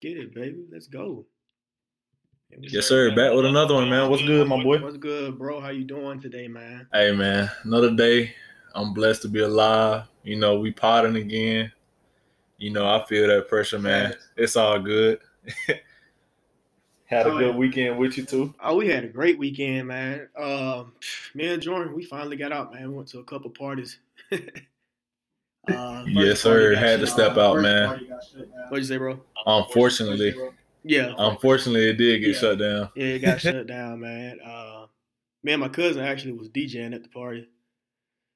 Get it, baby. Let's go. Yes, sir. Back with another one, man. What's good, my boy? What's good, bro? How you doing today, man? Hey, man. Another day. I'm blessed to be alive. You know, we potting again. You know, I feel that pressure, man. It's all good. Had a good weekend with you too. Oh, we had a great weekend, man. Um, me and Jordan, we finally got out, man. We went to a couple parties. uh, yes, sir. Had to step out, man. What'd you say, bro? Unfortunately, yeah. Unfortunately, it did get Yeah. shut down. Yeah, it got shut down, man. Uh, me and my cousin actually was DJing at the party.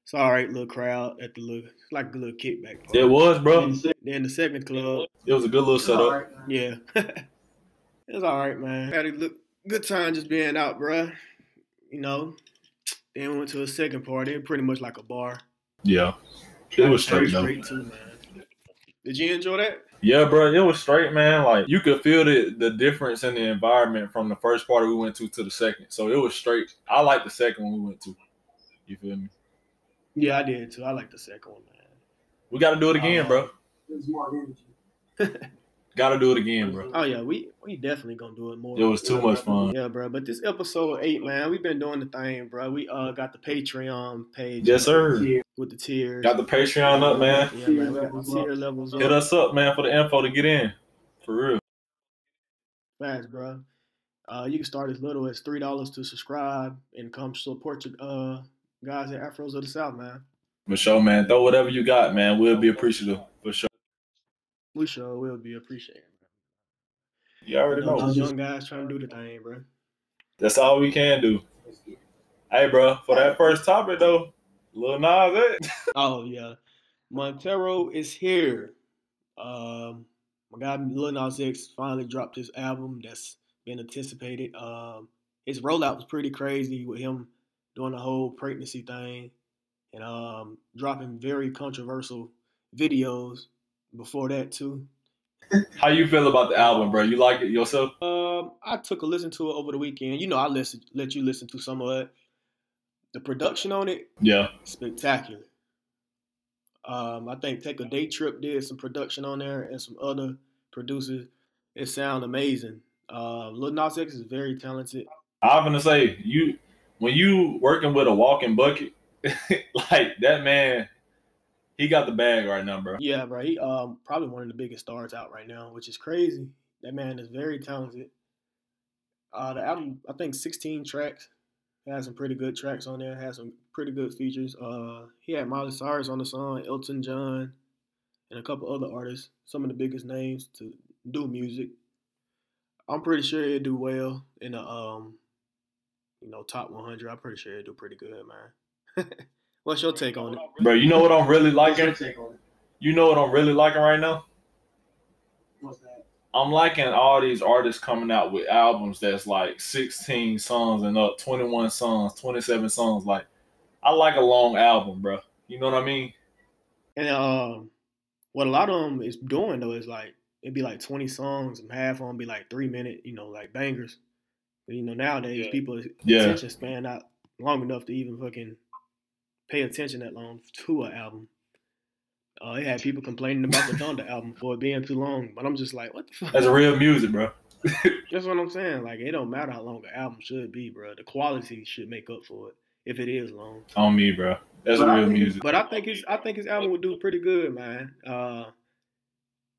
It's all right, little crowd at the little, it's like a little kickback party. It was, bro. Then the second club, It was a good little setup. yeah, it was all right, man. Had a look, good time just being out, bro. You know. Then we went to a second party, pretty much like a bar. Yeah, it was straight though. Man. Did you enjoy that? Yeah, bro, it was straight, man. Like you could feel the the difference in the environment from the first party we went to to the second. So it was straight. I like the second one we went to. You feel me? Yeah, I did too. I like the second one, man. We got to do it again, Uh, bro. There's more energy. Got to do it again, bro. Oh yeah, we we definitely gonna do it more. It was too much fun. Yeah, bro. But this episode eight, man, we've been doing the thing, bro. We uh got the Patreon page. Yes, sir. With the tiers. Got the Patreon up, man. Yeah, man. We got the tier levels Hit up. us up, man, for the info to get in. For real. Fast, bro. Uh, you can start as little as three dollars to subscribe and come support your uh guys at Afros of the South, man. For sure, man. Throw whatever you got, man. We'll be appreciative. For sure. We sure will be appreciated. You already know. Those young guys trying to do the thing, bro. That's all we can do. Hey, bro, for that first topic, though, Lil Nas X. Oh yeah, Montero is here. Um, my guy Lil Nas X finally dropped his album that's been anticipated. Um, his rollout was pretty crazy with him doing the whole pregnancy thing and um, dropping very controversial videos before that too. How you feel about the album, bro? You like it yourself? Um, I took a listen to it over the weekend. You know, I listen, let you listen to some of it. The production on it, Yeah. spectacular. Um, I think Take a Day Trip did some production on there and some other producers. It sound amazing. Uh, Lil Nas X is very talented. I'm gonna say you when you working with a walking bucket, like that man, he got the bag right now, bro. Yeah, bro. He um probably one of the biggest stars out right now, which is crazy. That man is very talented. Uh, the album, I think, 16 tracks. Has some pretty good tracks on there. Has some pretty good features. Uh, he had Miley Cyrus on the song, Elton John, and a couple other artists. Some of the biggest names to do music. I'm pretty sure he'll do well in the um, you know, top 100. I'm pretty sure he'll do pretty good, man. What's your take on it? Bro, you know what I'm really What's your liking? take on it? You know what I'm really liking right now? What's that? I'm liking all these artists coming out with albums that's like 16 songs and up, 21 songs, 27 songs. Like, I like a long album, bro. You know what I mean? And um, what a lot of them is doing though is like it'd be like twenty songs, and half of them be like three minute, you know, like bangers. But you know nowadays people Yeah. attention span not long enough to even fucking pay attention that long to an album. Uh, it had people complaining about the Donda album for it being too long, but I'm just like, what the fuck? That's real music, bro. That's what I'm saying. Like, it don't matter how long an album should be, bro. The quality should make up for it if it is long. On me, bro. That's But real think- music. But I think his I think his album would do pretty good, man. Uh,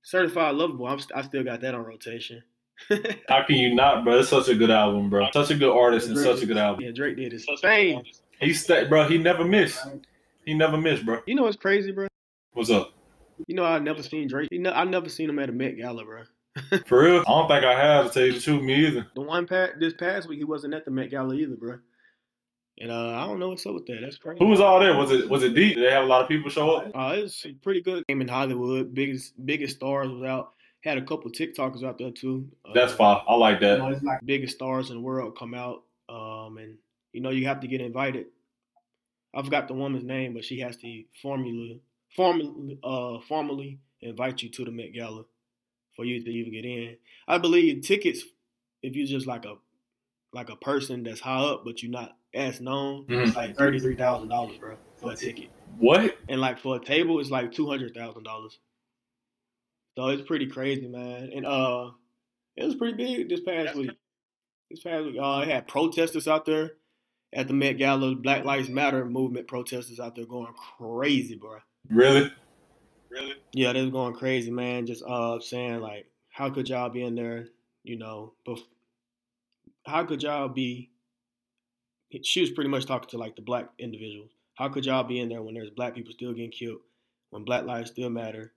Certified Lover Boy, I'm I still got that on rotation. How can you not, bro? It's such a good album, bro. Such a good artist and such a good album. yeah, Drake did his thing. He stay, bro. He never missed. He never missed, bro. You know what's crazy, bro? What's up? You know I never seen Drake. You know I never seen him at a Met Gala, bro. For real? I don't think I have to tell you the truth, me either. The one pa- this past week he wasn't at the Met Gala either, bro. And uh, I don't know what's up with that. That's crazy. Who was all there? Was it was it deep? Did they have a lot of people show up? Uh, it's pretty good. Game in Hollywood, biggest biggest stars was out. Had a couple TikTokers out there too. Uh, That's fine. I like that. it's like biggest stars in the world come out. Um, and you know you have to get invited. I forgot the woman's name, but she has to formally, formally, uh, formally invite you to the Met Gala for you to even get in. I believe tickets, if you're just like a like a person that's high up, but you're not as known, Mhm. it's like thirty three thousand dollars, bro, for a ticket. What? And like for a table, it's like two hundred thousand dollars So it's pretty crazy, man. And uh, it was pretty big this past week. This past week, uh, it had protesters out there at the Met Gala. Black Lives Matter movement protesters out there going crazy, bro. Really? Really? Yeah, they was going crazy, man. Just uh saying like, how could y'all be in there? You know, bef- how could y'all be? She was pretty much talking to like the black individuals. How could y'all be in there when there's black people still getting killed, when black lives still matter,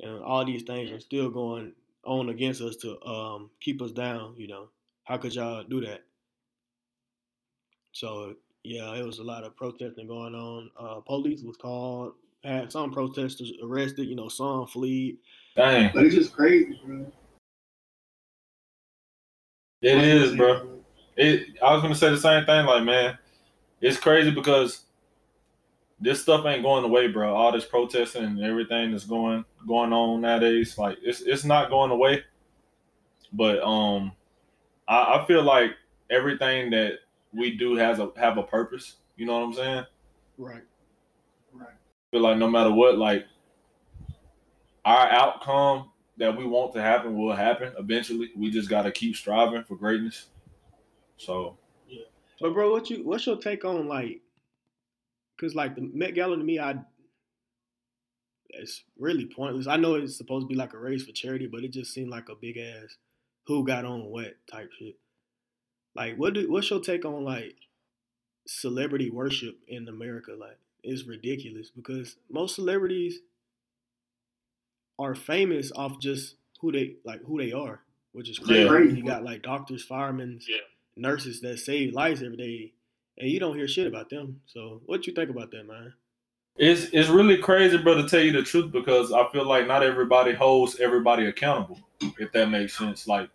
and all these things are still going on against us to um, keep us down? You know, how could y'all do that? So yeah, it was a lot of protesting going on. Uh, police was called, had some protesters arrested. You know, some fled. Dang. But it's just crazy, bro. It is, bro. It. I was gonna say the same thing. Like, man, it's crazy because this stuff ain't going away, bro. All this protesting and everything that's going going on nowadays, like it's it's not going away. But um, I, I feel like everything that we do has a have a purpose. You know what I'm saying? Right. Right. I feel like no matter what, like our outcome that we want to happen will happen eventually. We just got to keep striving for greatness. So, yeah. But bro, what you what's your take on like? Cause like the Met Gala to me, I it's really pointless. I know it's supposed to be like a race for charity, but it just seemed like a big ass who got on what type shit. Like, what do what's your take on like celebrity worship in America? Like, it's ridiculous because most celebrities are famous off just who they like who they are, which is crazy. Yeah. You got like doctors, firemen, nurses that save lives every day, and you don't hear shit about them. So, what you think about that, man? It's it's really crazy, bro, to tell you the truth, because I feel like not everybody holds everybody accountable, if that makes sense. Like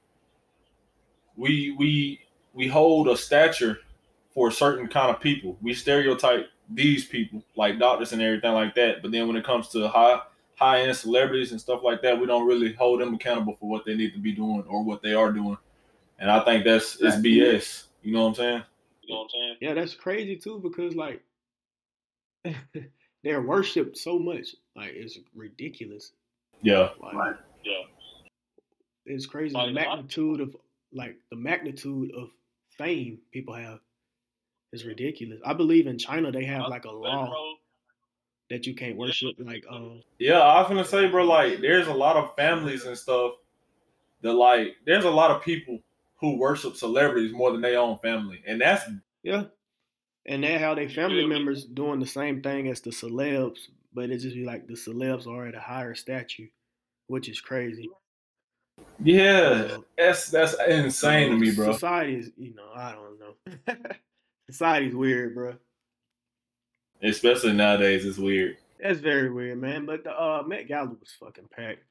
we we we hold a stature for a certain kind of people. We stereotype these people, like doctors and everything like that. But then when it comes to high high end celebrities and stuff like that, we don't really hold them accountable for what they need to be doing or what they are doing. And I think that's it's BS. You know what I'm saying? You know what I'm saying? Yeah, that's crazy too because like they're worshipped so much, like it's ridiculous. Yeah. Like, Right. It's crazy Like, the magnitude of like the magnitude of fame people have is ridiculous. I believe in China they have like a law that you can't worship like um Yeah, I was gonna say, bro, like there's a lot of families and stuff that like there's a lot of people who worship celebrities more than their own family. And that's yeah. And they how they family members doing the same thing as the celebs, but it just be like the celebs are at a higher statue, which is crazy. Yeah, that's that's insane to me, bro. Society is, you know, I don't know. Society's weird, bro. Especially nowadays, it's weird. That's very weird, man. But the uh, Met Gala was fucking packed.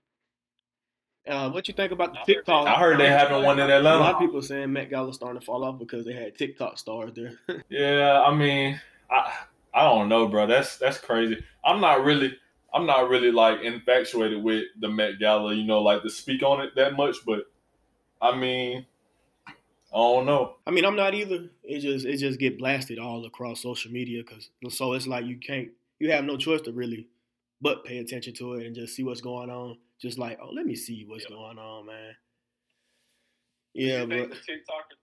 Uh, what you think about the TikTok? I heard they having one in A lot of people saying Met Gala starting to fall off because they had TikTok stars there. Yeah, I mean, I I don't know, bro. That's that's crazy. I'm not really I'm not really like infatuated with the Met Gala, you know, like to speak on it that much, but I mean, I don't know. I mean, I'm not either. It just it just get blasted all across social media because so it's like you can't you have no choice to really but pay attention to it and just see what's going on. Just like oh, let me see what's going on, man. Yeah, but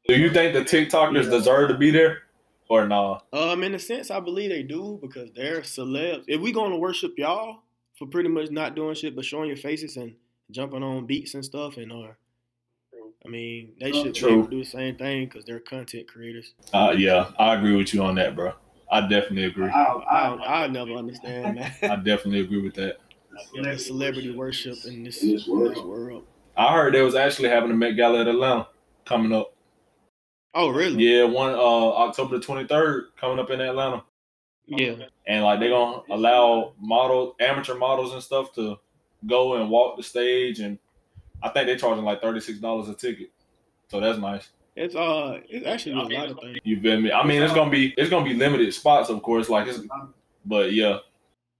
Do you think the TikTokers Yeah. deserve to be there or nah? um, in a sense, I believe they do because they're celebs. If we gonna worship y'all for pretty much not doing shit but showing your faces and jumping on beats and stuff, and or I mean, they should True. do the same thing because they're content creators. Uh, yeah, I agree with you on that, bro. I definitely agree. I, I don't, I, I never understand, man. I definitely agree with that. the celebrity worship in this, In this world. world. I heard they was actually having a Met Gala at Atlanta coming up. Oh, really? Yeah, one uh October the twenty third coming up in Atlanta, Yeah. and like they're gonna allow model amateur models and stuff to go and walk the stage, and I think they're charging like thirty six dollars a ticket, so that's nice. It's uh, it's actually a lot of things. You feel me? I mean, it's gonna be it's gonna be limited spots, of course, like it's, but yeah,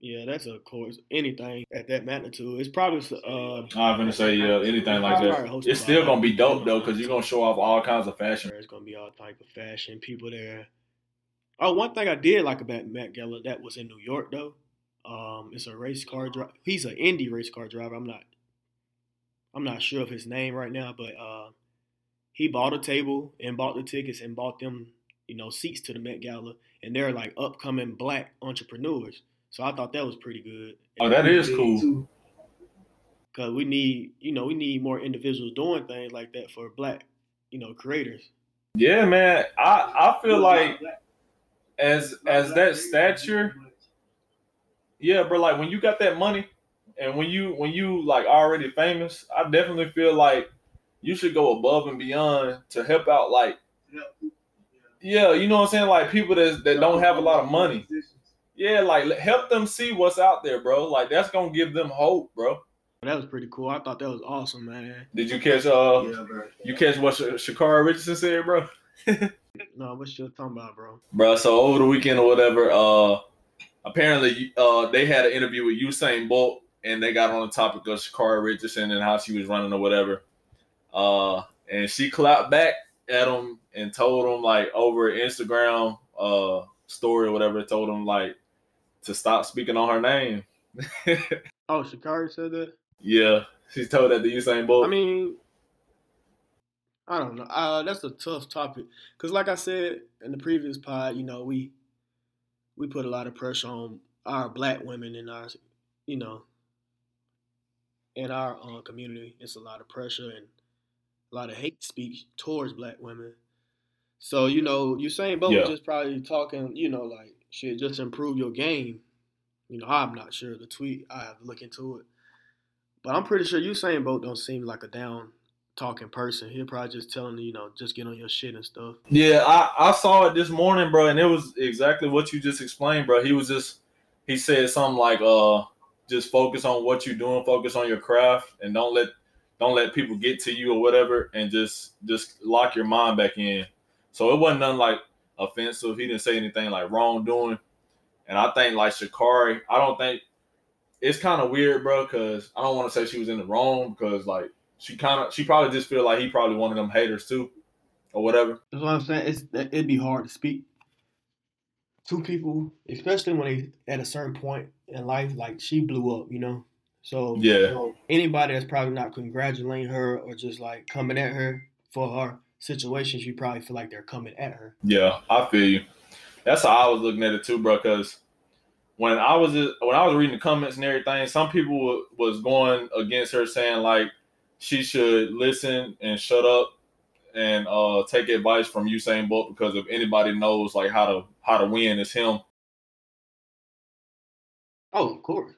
Yeah, that's of course anything at that magnitude. It's probably uh, I'm gonna say yeah, anything like that. It's still gonna be dope though, because you're gonna show off all kinds of fashion. It's gonna be all type of fashion people there. Oh, one thing I did like about Met Gala that was in New York though. Um, it's a race car driver. He's an indie race car driver. I'm not I'm not sure of his name right now, but uh, he bought a table and bought the tickets and bought them, you know, seats to the Met Gala, and they're like upcoming black entrepreneurs. So I thought that was pretty good. Oh, that is cool. too. Cause we need, you know, we need more individuals doing things like that for black, you know, creators. Yeah, man. I I feel like as as that stature, yeah, bro. Like when you got that money, and when you when you like already famous, I definitely feel like you should go above and beyond to help out. Like, yeah, you know what I'm saying? Like people that that don't have a lot of money. Yeah, like help them see what's out there, bro. Like that's gonna give them hope, bro. That was pretty cool. I thought that was awesome, man. Did you catch uh Yeah, bro. you catch what Sha- Sha'Carri Richardson said, bro? No, what you talking about, bro? Bro, so over the weekend or whatever, uh apparently uh they had an interview with Usain Bolt and they got on the topic of Sha'Carri Richardson and how she was running or whatever. Uh and she clapped back at him and told him like over Instagram uh story or whatever, told him like to stop speaking on her name. Oh, Sha'Carri said that. yeah. She told that to Usain Bolt. I mean, I don't know. Uh, that's a tough topic because, like I said in the previous pod, you know, we we put a lot of pressure on our black women in our, you know, in our uh, community. It's a lot of pressure and a lot of hate speech towards black women. So you know, Usain Bolt Yeah. was just probably talking, you know, like shit, just improve your game. You know, I'm not sure the tweet. I have to look into it. But I'm pretty sure Usain Bolt don't seem like a down talking person. He'll probably just telling you, you know, just get on your shit and stuff. Yeah, I, I saw it this morning, bro, and it was exactly what you just explained, bro. He was just he said something like uh just focus on what you're doing, focus on your craft and don't let don't let people get to you or whatever and just just lock your mind back in. So it wasn't nothing like offensive. He didn't say anything like wrongdoing. And I think like Sha'Carri, I don't think it's kind of weird, bro, because I don't want to say she was in the wrong because like she kind of she probably just feel like he probably one of them haters too or whatever. That's what I'm saying. It's it'd be hard to speak to people, especially when they at a certain point in life. Like she blew up, you know. So Yeah. so anybody that's probably not congratulating her or just like coming at her for her situation, she probably feel like they're coming at her. Yeah, I feel you. That's how I was looking at it too, bro. Because when I was when I was reading the comments and everything, some people was going against her, saying like she should listen and shut up and uh take advice from Usain Bolt because if anybody knows like how to how to win, it's him. Oh, of course.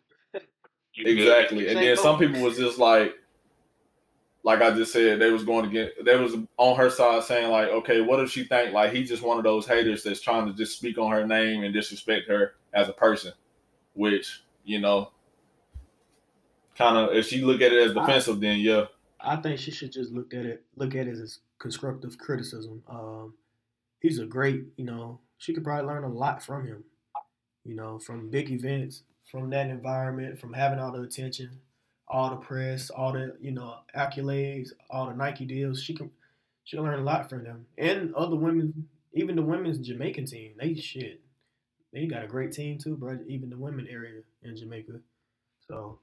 Exactly. And then some people was just like, like I just said, they was going to get, they was on her side saying like, okay, what if she think like he's just one of those haters that's trying to just speak on her name and disrespect her as a person, which you know, kind of if she look at it as defensive, then yeah, I think she should just look at it look at it as constructive criticism. Um, he's a great, you know, she could probably learn a lot from him. You know, from big events, from that environment, from having all the attention, all the press, all the you know accolades, all the Nike deals. She can she can learn a lot from them and other women. Even the women's Jamaican team, they shit. They got a great team too, bro. Even the women area in Jamaica. So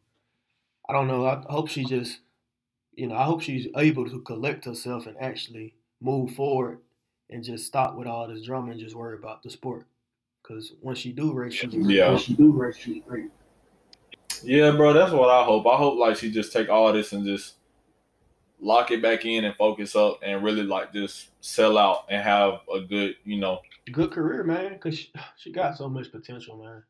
I don't know. I hope she just you know, I hope she's able to collect herself and actually move forward and just stop with all this drama and just worry about the sport. Because when she do race, she's Yeah. She do race, she's great. Yeah, bro. That's what I hope. I hope like she just take all this and just lock it back in and focus up and really like just sell out and have a good, you know, good career, man. Because she, she got so much potential, man.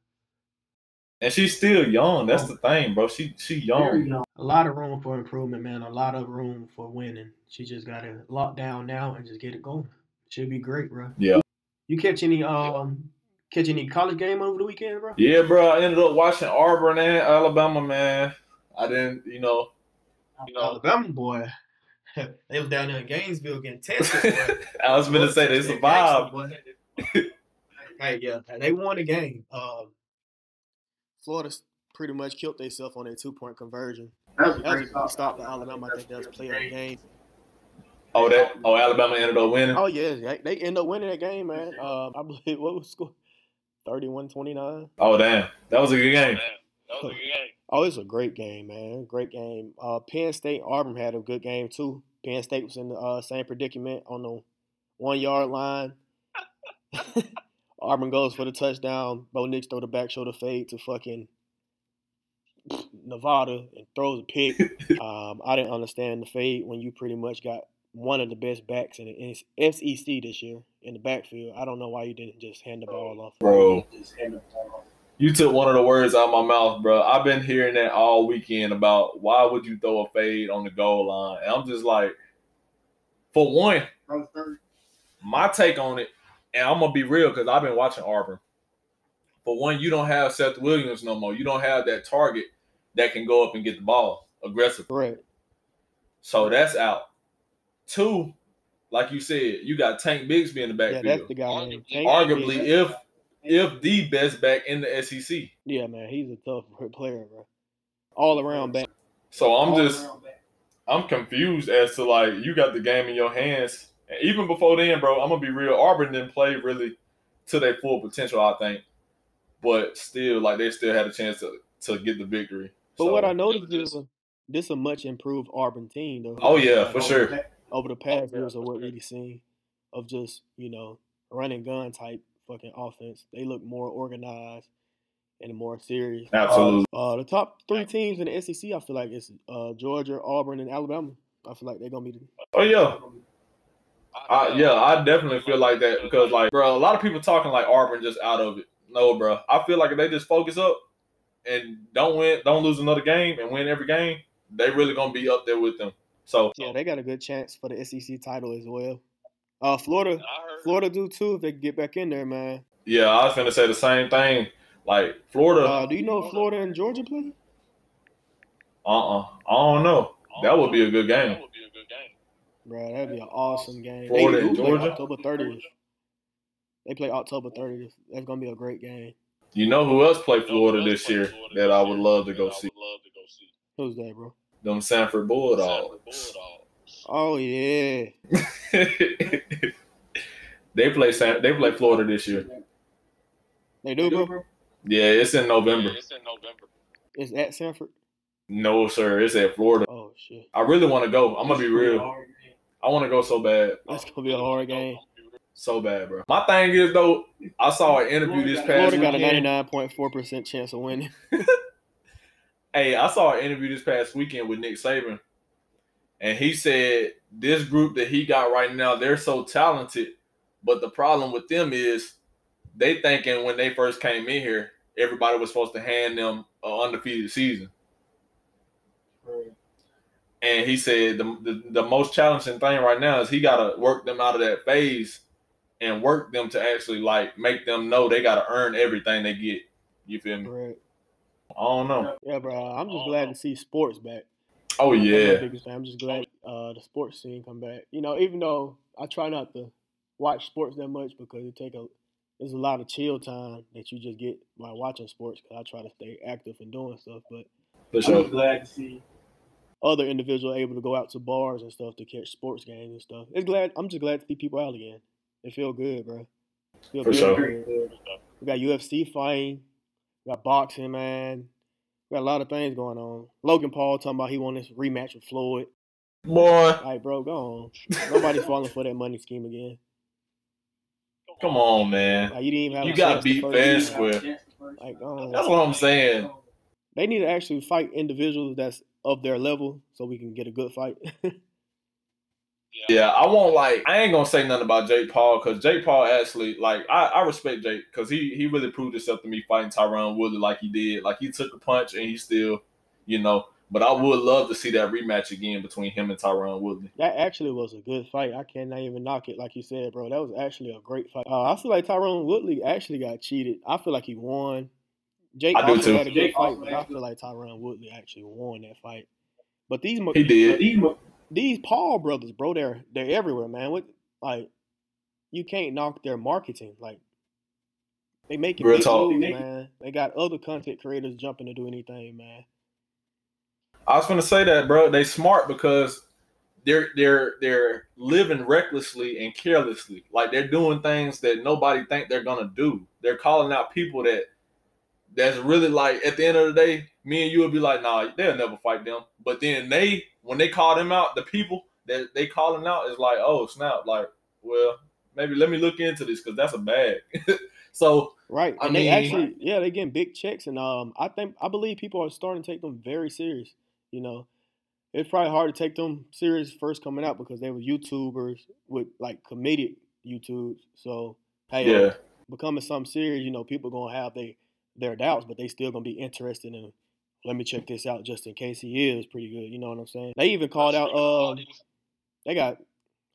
and she's still young. That's the thing, bro. She she young. young. A lot of room for improvement, man. A lot of room for winning. She just got to lock down now and just get it going. She'll be great, bro. Yeah. You catch any um catch any college game over the weekend, bro? Yeah, bro. I ended up watching Auburn and Alabama, man. I didn't, you know. You know, Alabama boy. they was down there in Gainesville getting tested. I was gonna say they Gangsta, survived. boy. hey, yeah, they won the game. Um, Florida pretty much killed themselves on their two point conversion. That was a That was great a stop. stop to Alabama. I think that was player of game. Oh, that. Oh, Alabama ended up winning. Oh yeah, they, they end up winning that game, man. Um, I believe what was the score 31-29. Oh, damn, that was a good game. Oh, it's a great game, man. Great game. Uh, Penn State, Auburn had a good game too. Penn State was in the uh, same predicament on the one yard line. Auburn goes for the touchdown. Bo Nix throw the back shoulder fade to fucking Nevada and throws a pick. um, I didn't understand the fade when you pretty much got one of the best backs in the SEC this year in the backfield. I don't know why you didn't just hand the ball off. Bro, you took one of the words out of my mouth, bro. I've been hearing that all weekend about why would you throw a fade on the goal line? And I'm just like, for one, my take on it, and I'm gonna be real because I've been watching Auburn. For one, you don't have Seth Williams no more. You don't have that target that can go up and get the ball aggressively. Right. So that's out. Two, like you said, you got Tank Bigsby in the backfield. Yeah, that's the guy. man. Tank Arguably, Bigsby. if if the best back in the SEC. yeah, man, he's a tough player, bro. All around back. So I'm just I'm confused as to like you got the game in your hands. And even before then, bro, I'm gonna be real. Auburn didn't play really to their full potential, I think. But still, like they still had a chance to to get the victory. But So- what I noticed is a, this a much improved Auburn team, though. Oh yeah, for sure. Over the past years of what we've seen of just you know running gun type fucking offense, they look more organized and more serious. Absolutely. Uh, the top three teams in the SEC, I feel like it's uh, Georgia, Auburn, and Alabama. I feel like they're gonna be. The, Oh yeah. I, yeah, I definitely feel like that because, like, bro, a lot of people talking like Auburn just out of it. No, bro, I feel like if they just focus up and don't win, don't lose another game, and win every game, they really gonna be up there with them. So yeah, they got a good chance for the SEC title as well. Uh, Florida, Florida do too if they get back in there, man. yeah, I was gonna say the same thing. Like Florida, Uh, do you know Florida and Georgia play? uh, uh I don't know. That would be a good game. Bro, that'd be an awesome game. Florida they and do play Georgia? October 30th. They play October 30th. That's gonna be a great game. You know who else played Florida this year that I would love to go see? Who's that, bro? Them Samford Bulldogs. Oh yeah. they play San, they play Florida this year. They do, bro. Yeah, it's in November. It's in November. It's at Samford. No, sir, it's at Florida. Oh shit. I really want to go. I'm gonna be real. I want to go so bad, That's gonna be a hard game. so bad, bro. My thing is though, I saw an interview this past Florida got a 99.4% chance of winning. Hey, I saw an interview this past weekend with Nick Saban, and he said this group that he got right now, they're so talented, but the problem with them is they thinking when they first came in here, everybody was supposed to hand them an undefeated season. And he said the, the the most challenging thing right now is he got to work them out of that phase and work them to actually like make them know they got to earn everything they get. You feel me? Right. I don't know. Yeah, bro. I'm just glad to see sports back. Oh I'm yeah. biggest fan. I'm just glad uh, the sports scene come back. You know, even though I try not to watch sports that much because it take a there's a lot of chill time that you just get by watching sports. Cause I try to stay active and doing stuff, but For I'm glad to see. other individuals able to go out to bars and stuff to catch sports games and stuff. It's glad I'm just glad to see people out again. It feel good, bro. Feel For good, sure. good. We got UFC fighting. We got boxing, man. We got a lot of things going on. Logan Paul talking about he want this rematch with Floyd. Boy, Like, bro, go on. Nobody's falling for that money scheme again. come on, man. Like, you didn't even have You chance the beat fair square. Like. That's what I'm saying. They need to actually fight individuals that's of their level so we can get a good fight. Yeah, I won't like. I ain't gonna say nothing about Jake Paul because Jake Paul actually like. I, I respect Jake because he he really proved himself to me fighting Tyron Woodley like he did. Like he took a punch and he still, you know. But I would love to see that rematch again between him and Tyron Woodley. that actually was a good fight. I cannot even knock it like you said, bro. That was actually a great fight. Uh, I feel like Tyron Woodley actually got cheated. I feel like he won. Jake I do too. had a good Jake fight, also but had I a feel like Tyron Woodley actually won that fight. But these mo- He But did. these mo- these Paul brothers, bro, they're they're everywhere, man. What like you can't knock their marketing. Like they make it Real big talk. moves, man. They got other content creators jumping to do anything, man. I was gonna say that, bro. They smart because they're they're they're living recklessly and carelessly. Like they're doing things that nobody think they're gonna do. They're calling out people that that's really like at the end of the day, me and you would be like, nah, they'll never fight them. But then they, when they call them out, the people that they calling out is like, oh snap, like, well, maybe let me look into this because that's a bag. so Right. I And they mean- actually, yeah, they getting big checks, and um, I think I believe people are starting to take them very serious. You know, it's probably hard to take them serious first coming out because they were YouTubers with like comedic YouTubes. So hey, yeah, becoming something serious, you know, people gonna have they their doubts, but they still gonna be interested in. Let me check this out just in case he is pretty good. You know what I'm saying? They even called out. Um, they got.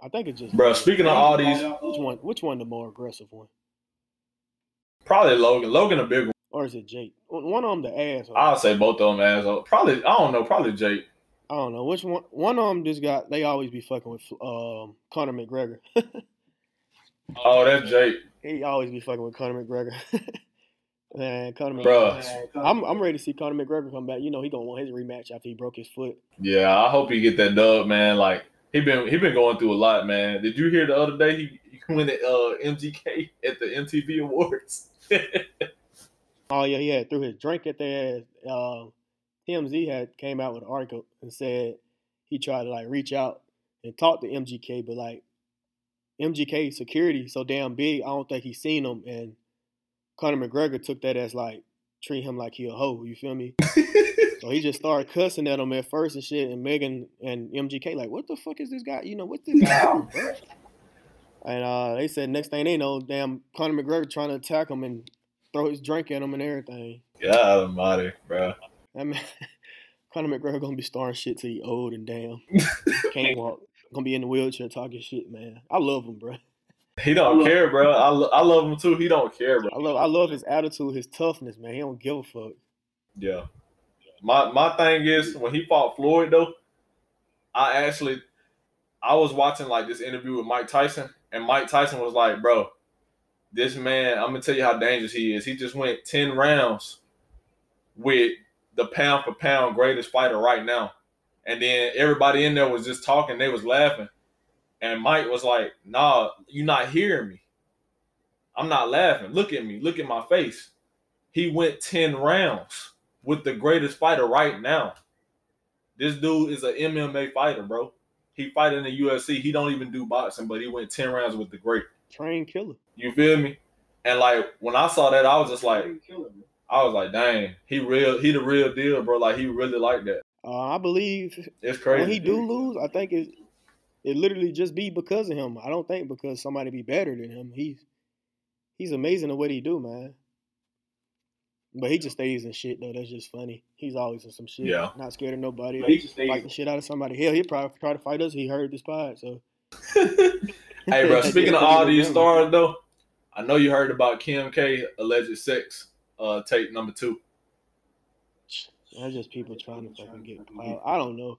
I think it's just. bro. Speaking of all these, Which one? Which one the more aggressive one, probably Logan. Logan a big one. or is it Jake? One of them the ass. I'll say both of them assholes. Probably I don't know. Probably Jake. I don't know which one. One of them just got. They always be fucking with um Conor McGregor. Oh, that's Jake. he always be fucking with Conor McGregor. Man, Conor Bruh. McGregor. I'm I'm ready to see Conor McGregor come back. You know he gonna want his rematch after he broke his foot. Yeah, I hope he get that dub, man. Like he been he been going through a lot, man. Did you hear the other day he, he went at uh, MGK at the MTV Awards? Oh yeah, he had threw his drink at their ass. Uh, TMZ had came out with an article and said he tried to like reach out and talk to MGK, but like MGK security so damn big, I don't think he seen him. And Conor McGregor took that as like treat him like he a hoe. You feel me? so he just started cussing at him at first and shit. And Megan and MGK like, what the fuck is this guy? You know what this guy? And uh, they said next thing they know, damn Conor McGregor trying to attack him and throw his drink at him and everything. God almighty, bro. I mean, Conor McGregor gonna be starting shit till he old and damn can't walk. Gonna be in the wheelchair talking shit, man. I love him, bro. He don't care, bro. I, lo- I love him too. He don't care, bro. I love I love his attitude, his toughness, man. He don't give a fuck. Yeah. My my thing is when he fought Floyd though, I actually I was watching like this interview with Mike Tyson, and Mike Tyson was like, "Bro, this man, I'm gonna tell you how dangerous he is. He just went ten rounds with the pound for pound greatest fighter right now." And then everybody in there was just talking, they was laughing. And Mike was like, "Nah, you not hearing me. I'm not laughing. Look at me. Look at my face." He went 10 rounds with the greatest fighter right now. This dude is an MMA fighter, bro. He fight in the UFC. He don't even do boxing, but he went 10 rounds with the great. Train killer. You feel me? And like when I saw that, I was just like, I was like, dang, he real, he the real deal, bro. Like he really like that. Uh, I believe It's crazy. when he do lose, I think it it literally just be because of him. I don't think because somebody be better than him. He's he's amazing at what he do, man. But he just stays in shit though. That's just funny. He's always in some shit. Yeah. Not scared of nobody. He just stays. the shit out of somebody. Hell, he'd probably try to fight us. He heard this pod, so. hey, bro. Speaking of all these stars, though, I know you heard about Kim K alleged sex uh, tape number two. That's just people trying to fucking get. I don't know.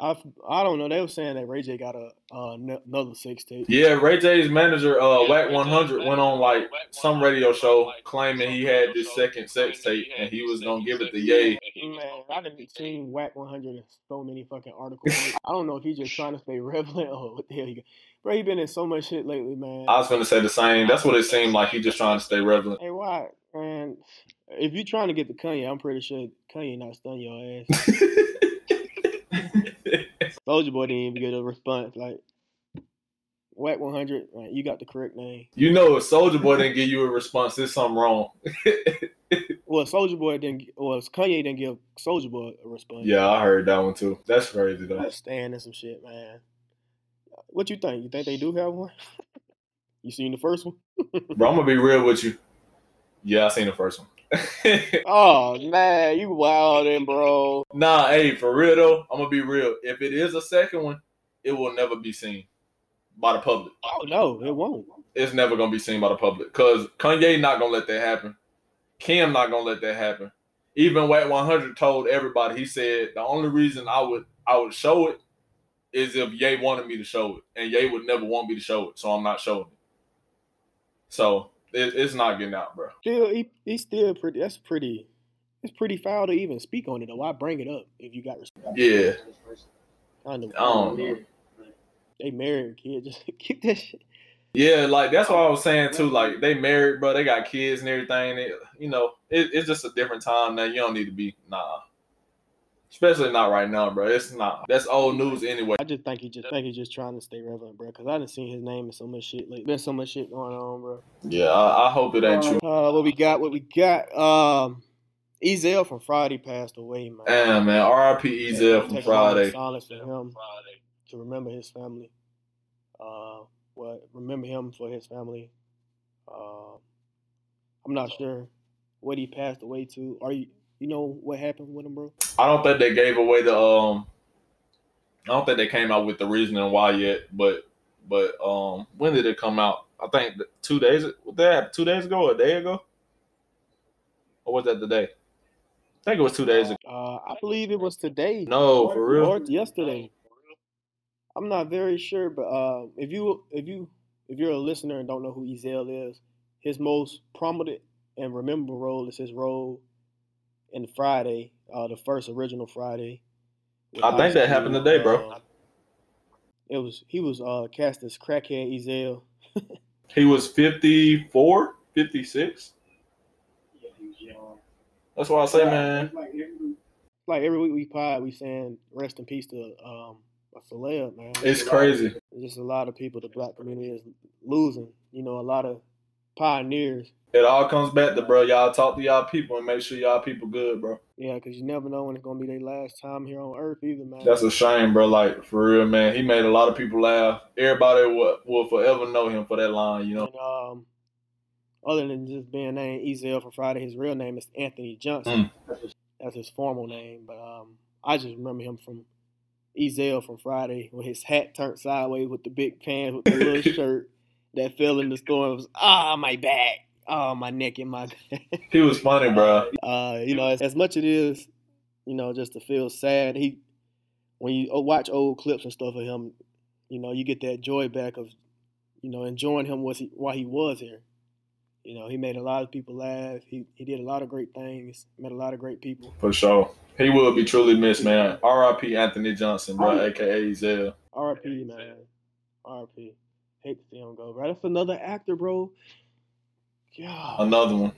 I I don't know. They were saying that Ray J got a uh, another sex tape. Yeah, Ray J's manager, uh, Wack 100, went on like some radio show claiming he had this second sex tape and he was gonna give it to Ye. Man, I didn't seen Wack 100 in so many fucking articles. I don't know if he's just trying to stay relevant or what the hell he got. Bro, he been in so much shit lately, man. I was gonna say the same. That's what it seemed like. He just trying to stay relevant. Hey, Wack, man, if you're trying to get the Kanye, I'm pretty sure Kanye not stun your ass. Soldier Boy didn't even get a response. Like, Wack 100, like, you got the correct name. you know, if Soldier Boy didn't give you a response, there's something wrong. Well, Soldier Boy didn't. Well, Kanye didn't give Soldier Boy a response. yeah, I heard that one too. That's crazy though. Staying in some shit, man. What you think? You think they do have one? You seen the first one? Bro, I'm gonna be real with you. Yeah, I seen the first one. Oh man, you wildin', bro. nah, hey, for real though, I'm gonna be real. If it is a second one, it will never be seen by the public. Oh no, it won't. It's never gonna be seen by the public because Kanye not gonna let that happen. Kim not gonna let that happen. Even Wack 100 told everybody. He said the only reason I would I would show it is if Ye wanted me to show it, and Ye would never want me to show it, so I'm not showing it. So it, it's not getting out, bro. Still, he he's still pretty. That's pretty. It's pretty foul to even speak on it. Though. Why bring it up if you got respect? Yeah, Kind of. I don't know. They married, kid. Just keep that shit. Yeah, like that's what I was saying too. Like they married, bro. They got kids and everything. It, you know, it, it's just a different time now. You don't need to be nah. Especially not right now, bro. It's not. That's old news anyway. I just think he just think he's just trying to stay relevant, bro. Cause I didn't see his name in so much shit. Like, been so much shit going on, bro. Yeah, I, I hope it ain't true. Uh, what we got? What we got? Um, Ezal from Friday passed away, man. Damn, man. R.I.P. Ezal from moment of Friday. Silence for him to remember his family. Uh, what remember him for his family. Uh, I'm not sure what he passed away to. Are you? You know what happened with him, bro? I don't think they gave away the um. I don't think they came out with the reasoning why yet, but but um, when did it come out? I think two days. What that happened? Two days ago, or a day ago, or was that the day? I think it was two days ago. Uh, I believe it was today. No, for real. or yesterday. I'm not very sure, but uh, if you if you if you're a listener and don't know who Ezal is, his most prominent and rememberable role is his role in Friday, uh, the first original Friday. I think that happened today, bro. Uh, it was he was uh, cast as crackhead Ezal. He was 54, 56. Yeah, he was young. That's why I say, man. Like every- Like every week we pod, we saying rest in peace to um a Celeb, man. It's crazy. There's just a lot of people the black community is losing. You know, a lot of pioneers. It all comes back to, bro. Y'all talk to y'all people and make sure y'all people good, bro. Yeah, because you never know when it's gonna be their last time here on Earth either, man. That's a shame, bro. Like for real, man. He made a lot of people laugh. Everybody will, will forever know him for that line, you know. And, um, other than just being named Ezal from Friday, his real name is Anthony Johnson. That's his formal name, but um, I just remember him from Ezal from Friday with his hat turned sideways with the big pants with the little shirt that fell in the storm. Was ah my back, oh my neck and my. He was funny, bro. uh, you know, as, as much as it is, you know, just to feel sad. He, when you uh, watch old clips and stuff of him, you know, you get that joy back of, you know, enjoying him was he, while he was here. You know, he made a lot of people laugh. He he did a lot of great things. Met a lot of great people. For sure. He will be truly missed, man. R.I.P. Anthony Johnson, bro, aka Zell. R.I.P. Man, R.I.P. Hate to see him go, bro. That's another actor, bro. Yeah, Another one.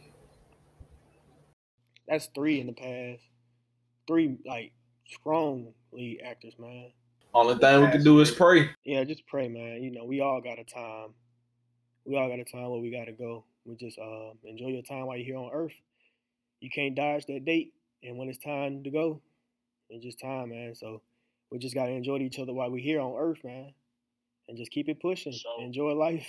that's three in the past. Three like strong lead actors, man. Only thing we can do is pray. Yeah, just pray, man. You know, we all got a time. We all got a time where we got to go. We just uh, enjoy your time while you're here on Earth. You can't dodge that date, and when it's time to go, it's just time, man. So we just got to enjoy each other while we're here on Earth, man, and just keep it pushing. Enjoy life.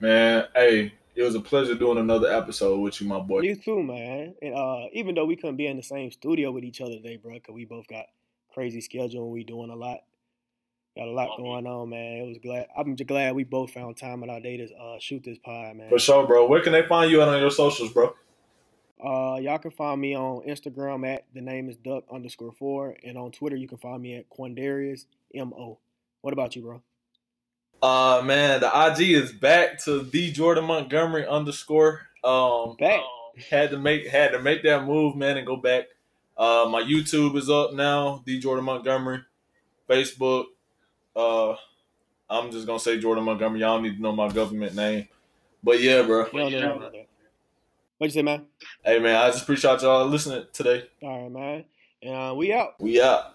Man, hey, it was a pleasure doing another episode with you, my boy. you too, man. And uh, even though we couldn't be in the same studio with each other today, bro, because we both got crazy schedule and we doing a lot. Got a lot going on, man. It was glad. I'm just glad we both found time in our day to uh, shoot this pod, man. For sure, bro. Where can they find you at on your socials, bro? Uh, y'all can find me on Instagram at the name is duck underscore four, and on Twitter you can find me at Quandarius mo. What about you, bro? Uh man, the IG is back to the Jordan Montgomery underscore. Um Back. had to make had to make that move, man, and go back. Uh my YouTube is up now, the Jordan Montgomery. Facebook. Uh I'm just gonna say Jordan Montgomery. Y'all need to know my government name. But yeah, bro. You don't need to know that. What'd you say, man? Hey man, I just appreciate y'all listening today. All right, man. And uh, we out. We out